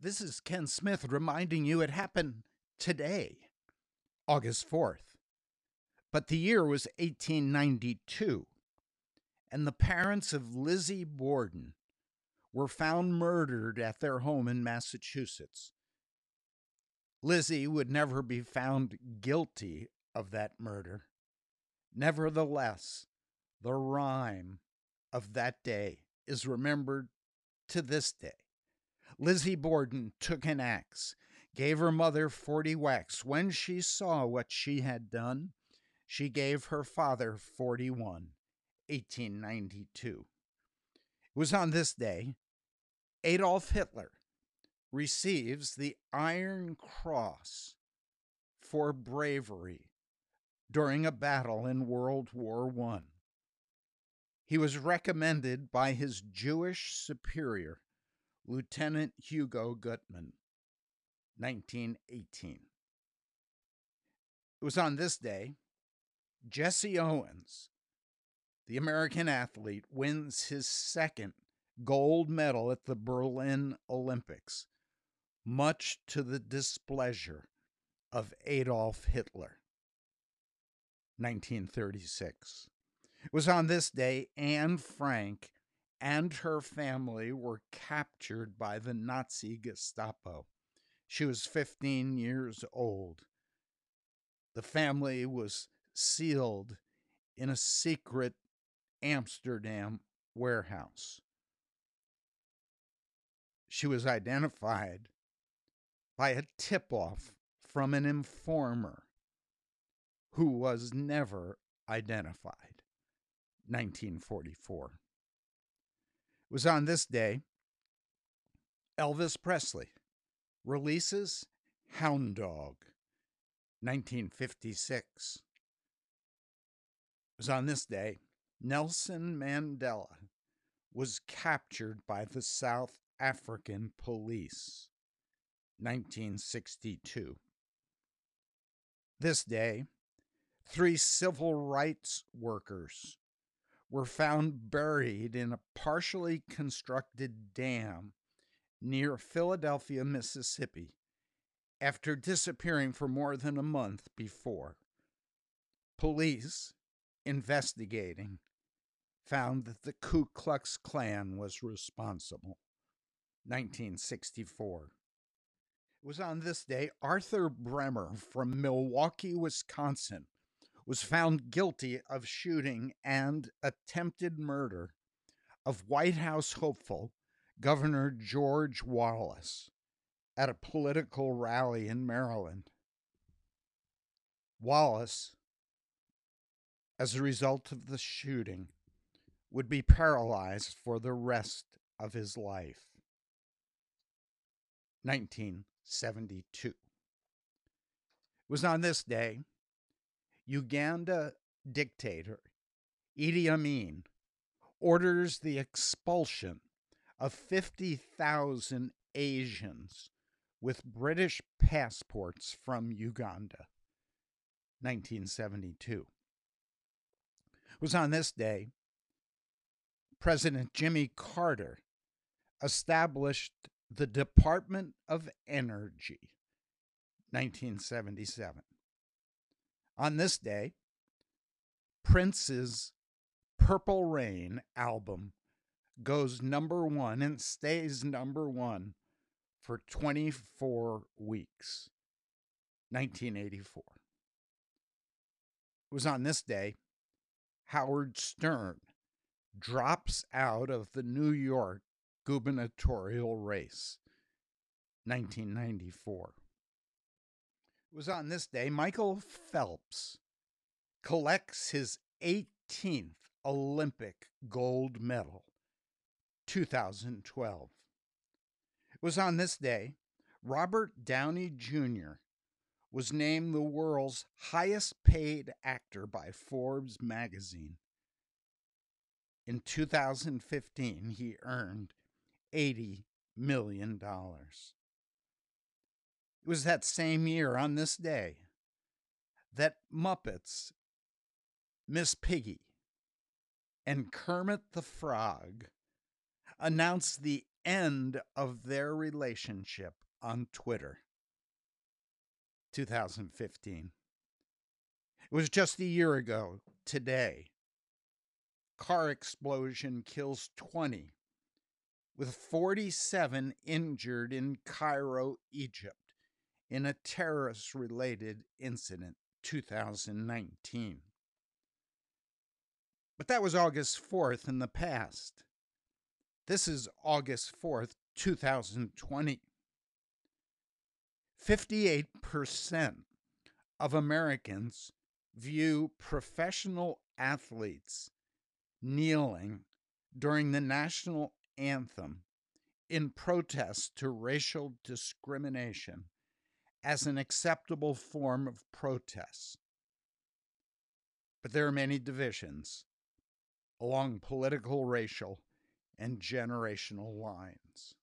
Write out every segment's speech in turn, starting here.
This is Ken Smith reminding you it happened today, August 4th. But the year was 1892, and the parents of Lizzie Borden were found murdered at their home in Massachusetts. Lizzie would never be found guilty of that murder. Nevertheless, the rhyme of that day is remembered to this day. Lizzie Borden took an axe, gave her mother 40 whacks. When she saw what she had done, she gave her father 41, 1892. It was on this day Adolf Hitler receives the Iron Cross for bravery during a battle in World War I. He was recommended by his Jewish superior, Lieutenant Hugo Gutmann, 1918. It was on this day Jesse Owens, the American athlete, wins his second gold medal at the Berlin Olympics, much to the displeasure of Adolf Hitler. 1936. It was on this day Anne Frank and her family were captured by the Nazi Gestapo. She was 15 years old. The family was sealed in a secret Amsterdam warehouse. She was identified by a tip off from an informer who was never identified. 1944. Was on this day Elvis Presley releases Hound Dog, 1956. It was on this day Nelson Mandela was captured by the South African police, 1962. This day, three civil rights workers were found buried in a partially constructed dam near Philadelphia, Mississippi, after disappearing for more than a month before. Police investigating found that the Ku Klux Klan was responsible. 1964. It was on this day Arthur Bremer from Milwaukee, Wisconsin was found guilty of shooting and attempted murder of White House hopeful Governor George Wallace at a political rally in Maryland. Wallace, as a result of the shooting, would be paralyzed for the rest of his life. 1972. It was on this day Uganda dictator Idi Amin orders the expulsion of 50,000 Asians with British passports from Uganda. 1972. It was on this day President Jimmy Carter established the Department of Energy. 1977. On this day, Prince's Purple Rain album goes number one and stays number one for 24 weeks. 1984. It was on this day Howard Stern drops out of the New York gubernatorial race. 1994. It was on this day Michael Phelps collects his 18th Olympic gold medal, 2012. It was on this day Robert Downey Jr. was named the world's highest paid actor by Forbes magazine. In 2015, he earned $80 million. It was that same year on this day that Muppets, Miss Piggy, and Kermit the Frog announced the end of their relationship on Twitter. 2015. It was just a year ago today. Car explosion kills 20, with 47 injured in Cairo, Egypt, in a terrorist related incident 2019. But that was August 4th in the past. This is August 4th, 2020. 58% of Americans view professional athletes kneeling during the national anthem in protest to racial discrimination as an acceptable form of protest. But there are many divisions along political, racial, and generational lines.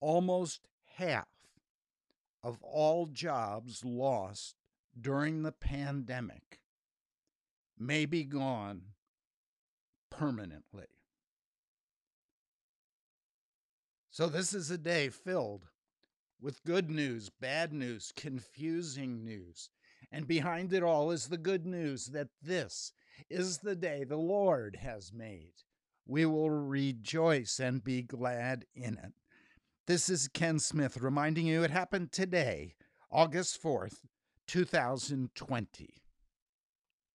Almost half of all jobs lost during the pandemic may be gone permanently. So, this is a day filled with good news, bad news, confusing news. And behind it all is the good news that this is the day the Lord has made. We will rejoice and be glad in it. This is Ken Smith reminding you it happened today, August 4th, 2020.